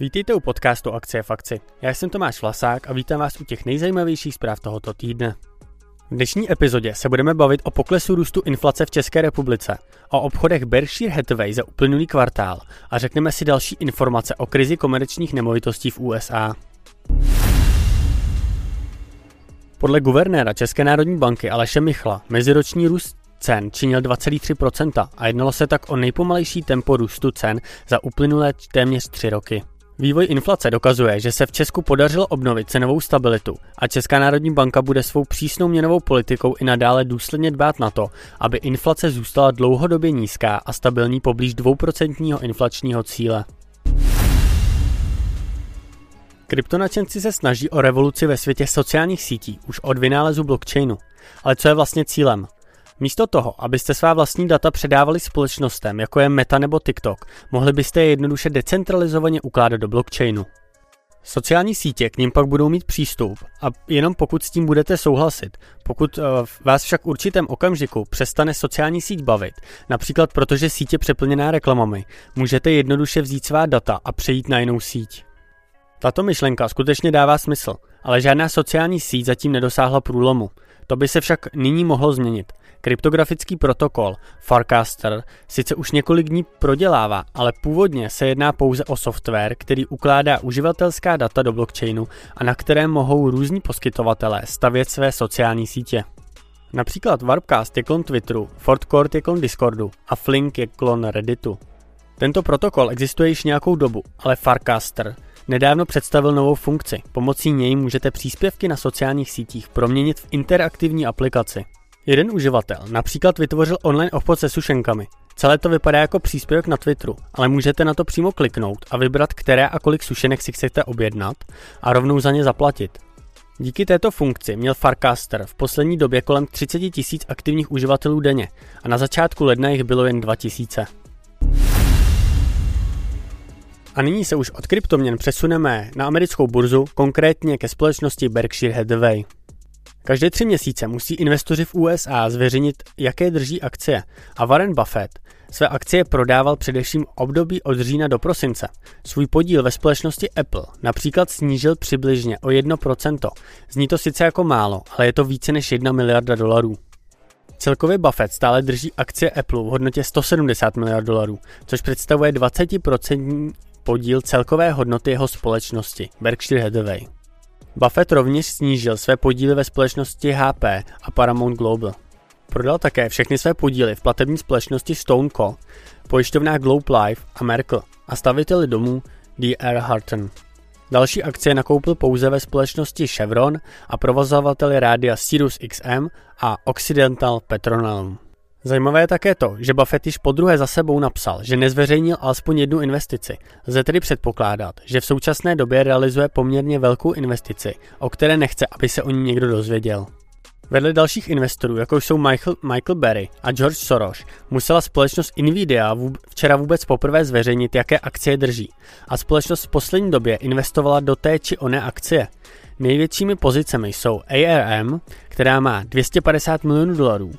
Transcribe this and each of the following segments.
Vítejte u podcastu Akcie v akci. Já jsem Tomáš Vlasák a vítám vás u těch nejzajímavějších zpráv tohoto týdne. V dnešní epizodě se budeme bavit o poklesu růstu inflace v České republice, o obchodech Berkshire Hathaway za uplynulý kvartál a řekneme si další informace o krizi komerčních nemovitostí v USA. Podle guvernéra České národní banky Aleše Michla meziroční růst cen činil 2,3% a jednalo se tak o nejpomalejší tempo růstu cen za uplynulé téměř 3 roky. Vývoj inflace dokazuje, že se v Česku podařilo obnovit cenovou stabilitu a Česká národní banka bude svou přísnou měnovou politikou i nadále důsledně dbát na to, aby inflace zůstala dlouhodobě nízká a stabilní poblíž 2% inflačního cíle. Kryptonačenci se snaží o revoluci ve světě sociálních sítí už od vynálezu blockchainu. Ale co je vlastně cílem? Místo toho, abyste svá vlastní data předávali společnostem, jako je Meta nebo TikTok, mohli byste je jednoduše decentralizovaně ukládat do blockchainu. Sociální sítě k ním pak budou mít přístup a jenom pokud s tím budete souhlasit. Pokud uh, vás však v určitém okamžiku přestane sociální síť bavit, například protože sítě přeplněná reklamami, můžete jednoduše vzít svá data a přejít na jinou síť. Tato myšlenka skutečně dává smysl, ale žádná sociální síť zatím nedosáhla průlomu. To by se však nyní mohlo změnit. Kryptografický protokol Farcaster sice už několik dní prodělává, ale původně se jedná pouze o software, který ukládá uživatelská data do blockchainu a na kterém mohou různí poskytovatelé stavět své sociální sítě. Například Warpcast je klon Twitteru, Fortcourt je klon Discordu a Flink je klon Redditu. Tento protokol existuje již nějakou dobu, ale Farcaster nedávno představil novou funkci. Pomocí něj můžete příspěvky na sociálních sítích proměnit v interaktivní aplikaci. Jeden uživatel například vytvořil online obchod se sušenkami. Celé to vypadá jako příspěvek na Twitteru, ale můžete na to přímo kliknout a vybrat, které a kolik sušenek si chcete objednat a rovnou za ně zaplatit. Díky této funkci měl Farcaster v poslední době kolem 30 tisíc aktivních uživatelů denně a na začátku ledna jich bylo jen 2000. A nyní se už od kryptoměn přesuneme na americkou burzu, konkrétně ke společnosti Berkshire Hathaway. Každé tři měsíce musí investoři v USA zveřejnit, jaké drží akcie a Warren Buffett své akcie prodával především období od října do prosince. Svůj podíl ve společnosti Apple například snížil přibližně o 1%. Zní to sice jako málo, ale je to více než 1 miliarda dolarů. Celkově Buffett stále drží akcie Apple v hodnotě 170 miliard dolarů, což představuje 20% podíl celkové hodnoty jeho společnosti Berkshire Hathaway. Buffett rovněž snížil své podíly ve společnosti HP a Paramount Global. Prodal také všechny své podíly v platební společnosti Stone Co., pojišťovnách Globe Life a Merkel a staviteli domů D.R. Harton. Další akcie nakoupil pouze ve společnosti Chevron a provozovateli rádia Sirius XM a Occidental Petroleum. Zajímavé je také to, že Buffett již po druhé za sebou napsal, že nezveřejnil alespoň jednu investici. Lze tedy předpokládat, že v současné době realizuje poměrně velkou investici, o které nechce, aby se o ní někdo dozvěděl. Vedle dalších investorů, jako jsou Michael, Michael Berry a George Soros, musela společnost Nvidia včera vůbec poprvé zveřejnit, jaké akcie drží. A společnost v poslední době investovala do té či oné akcie. Největšími pozicemi jsou ARM, která má 250 milionů dolarů,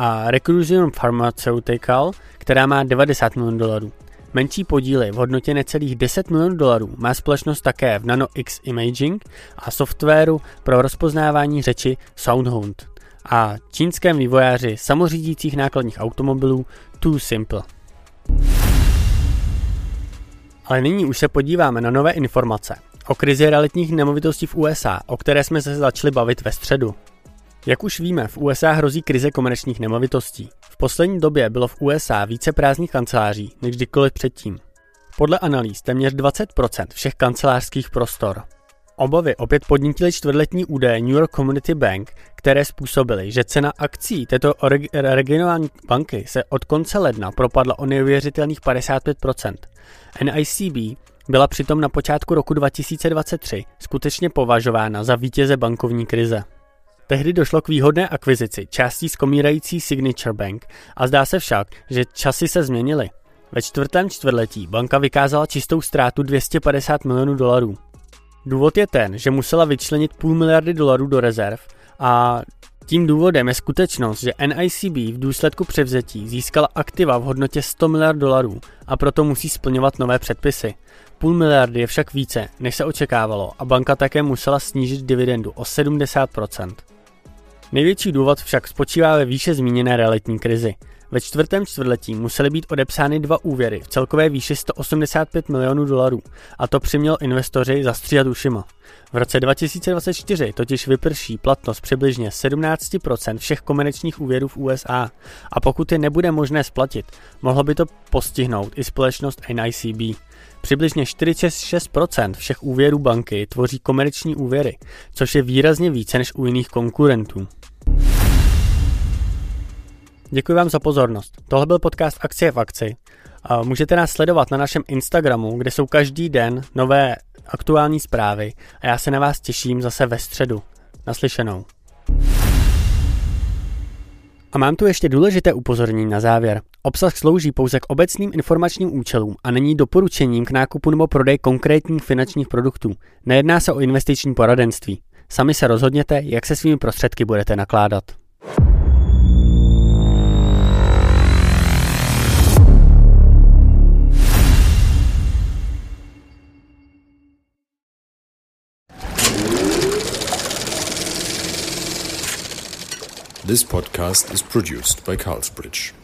a Recrusion Pharmaceutical, která má 90 milionů dolarů. Menší podíly v hodnotě necelých 10 milionů dolarů má společnost také v NanoX Imaging a softwaru pro rozpoznávání řeči Soundhound a čínském vývojáři samořídících nákladních automobilů Too Simple. Ale nyní už se podíváme na nové informace o krizi realitních nemovitostí v USA, o které jsme se začali bavit ve středu. Jak už víme, v USA hrozí krize komerčních nemovitostí. V poslední době bylo v USA více prázdných kanceláří než kdykoliv předtím. Podle analýz téměř 20% všech kancelářských prostor. Obavy opět podnítily čtvrtletní údaje New York Community Bank, které způsobily, že cena akcí této regionální banky se od konce ledna propadla o neuvěřitelných 55%. NICB byla přitom na počátku roku 2023 skutečně považována za vítěze bankovní krize. Tehdy došlo k výhodné akvizici částí skomírající Signature Bank a zdá se však, že časy se změnily. Ve čtvrtém čtvrtletí banka vykázala čistou ztrátu 250 milionů dolarů. Důvod je ten, že musela vyčlenit půl miliardy dolarů do rezerv a Tím důvodem je skutečnost, že NICB v důsledku převzetí získala aktiva v hodnotě 100 miliard dolarů a proto musí splňovat nové předpisy. Půl miliardy je však více, než se očekávalo a banka také musela snížit dividendu o 70%. Největší důvod však spočívá ve výše zmíněné realitní krizi. Ve čtvrtém čtvrtletí musely být odepsány dva úvěry v celkové výši 185 milionů dolarů a to přimělo investoři zastříhat ušima. V roce 2024 totiž vyprší platnost přibližně 17% všech komerčních úvěrů v USA a pokud je nebude možné splatit, mohlo by to postihnout i společnost NICB. Přibližně 46% všech úvěrů banky tvoří komerční úvěry, což je výrazně více než u jiných konkurentů. Děkuji vám za pozornost. Tohle byl podcast Akcie v akci. Můžete nás sledovat na našem Instagramu, kde jsou každý den nové aktuální zprávy a já se na vás těším zase ve středu. Naslyšenou. A mám tu ještě důležité upozornění na závěr. Obsah slouží pouze k obecným informačním účelům a není doporučením k nákupu nebo prodej konkrétních finančních produktů. Nejedná se o investiční poradenství. Sami se rozhodněte, jak se svými prostředky budete nakládat. This podcast is produced by Carlsbridge.